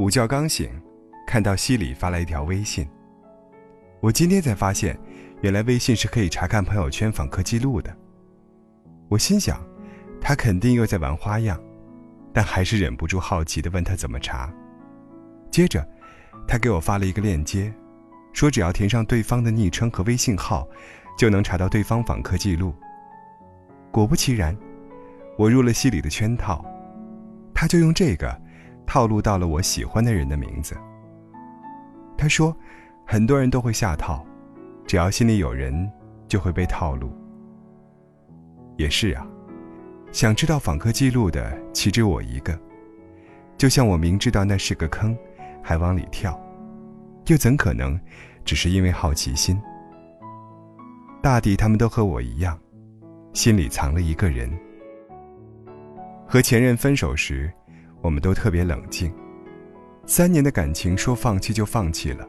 午觉刚醒，看到西里发来一条微信。我今天才发现，原来微信是可以查看朋友圈访客记录的。我心想，他肯定又在玩花样，但还是忍不住好奇地问他怎么查。接着，他给我发了一个链接，说只要填上对方的昵称和微信号，就能查到对方访客记录。果不其然，我入了西里的圈套，他就用这个套路到了我喜欢的人的名字。他说。很多人都会下套，只要心里有人，就会被套路。也是啊，想知道访客记录的岂止我一个？就像我明知道那是个坑，还往里跳，又怎可能只是因为好奇心？大抵他们都和我一样，心里藏了一个人。和前任分手时，我们都特别冷静，三年的感情说放弃就放弃了。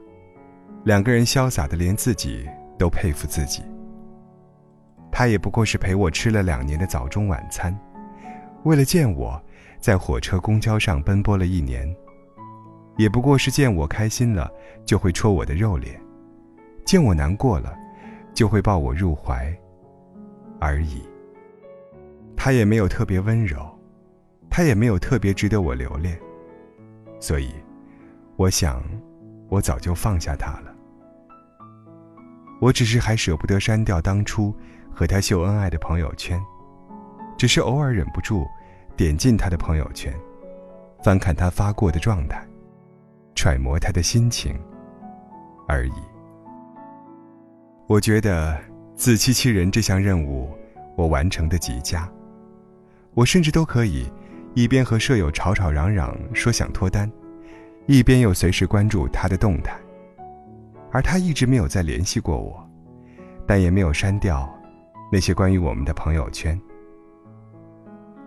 两个人潇洒的连自己都佩服自己。他也不过是陪我吃了两年的早中晚餐，为了见我，在火车、公交上奔波了一年，也不过是见我开心了就会戳我的肉脸，见我难过了，就会抱我入怀，而已。他也没有特别温柔，他也没有特别值得我留恋，所以，我想，我早就放下他了。我只是还舍不得删掉当初和他秀恩爱的朋友圈，只是偶尔忍不住点进他的朋友圈，翻看他发过的状态，揣摩他的心情而已。我觉得自欺欺人这项任务我完成的极佳，我甚至都可以一边和舍友吵吵嚷嚷说想脱单，一边又随时关注他的动态。而他一直没有再联系过我，但也没有删掉那些关于我们的朋友圈。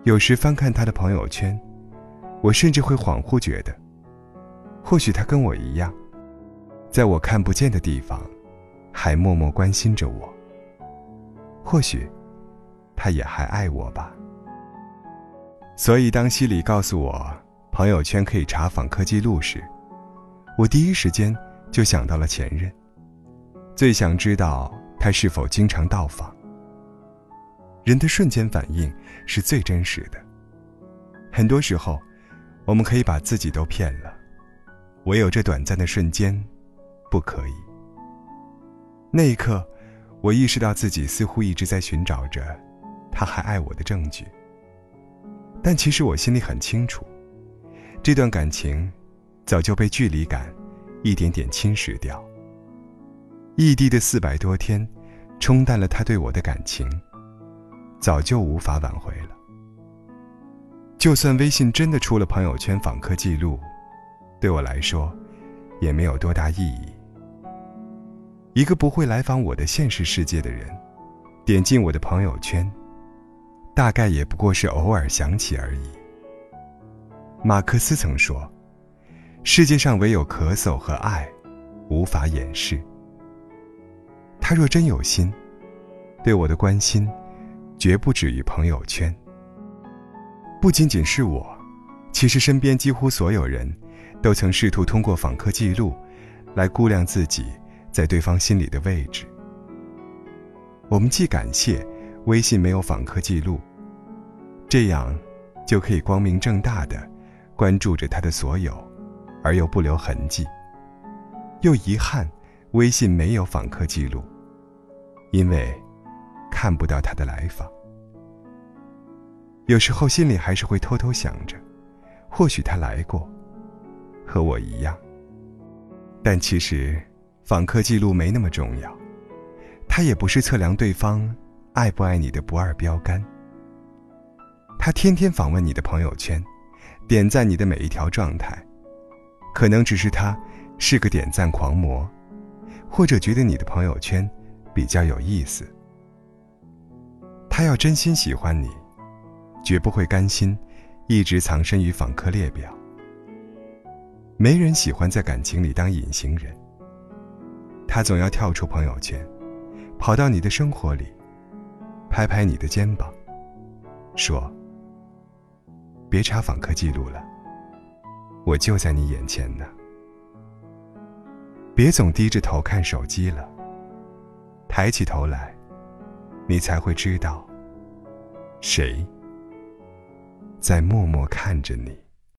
有时翻看他的朋友圈，我甚至会恍惚觉得，或许他跟我一样，在我看不见的地方，还默默关心着我。或许，他也还爱我吧。所以，当西里告诉我朋友圈可以查访客记录时，我第一时间。就想到了前任，最想知道他是否经常到访。人的瞬间反应是最真实的，很多时候，我们可以把自己都骗了，唯有这短暂的瞬间，不可以。那一刻，我意识到自己似乎一直在寻找着他还爱我的证据，但其实我心里很清楚，这段感情早就被距离感。一点点侵蚀掉。异地的四百多天，冲淡了他对我的感情，早就无法挽回了。就算微信真的出了朋友圈访客记录，对我来说，也没有多大意义。一个不会来访我的现实世界的人，点进我的朋友圈，大概也不过是偶尔想起而已。马克思曾说。世界上唯有咳嗽和爱，无法掩饰。他若真有心，对我的关心，绝不止于朋友圈。不仅仅是我，其实身边几乎所有人，都曾试图通过访客记录，来估量自己在对方心里的位置。我们既感谢微信没有访客记录，这样，就可以光明正大的关注着他的所有。而又不留痕迹，又遗憾，微信没有访客记录，因为看不到他的来访。有时候心里还是会偷偷想着，或许他来过，和我一样。但其实，访客记录没那么重要，它也不是测量对方爱不爱你的不二标杆。他天天访问你的朋友圈，点赞你的每一条状态。可能只是他是个点赞狂魔，或者觉得你的朋友圈比较有意思。他要真心喜欢你，绝不会甘心一直藏身于访客列表。没人喜欢在感情里当隐形人。他总要跳出朋友圈，跑到你的生活里，拍拍你的肩膀，说：“别查访客记录了。”我就在你眼前呢。别总低着头看手机了，抬起头来，你才会知道，谁在默默看着你。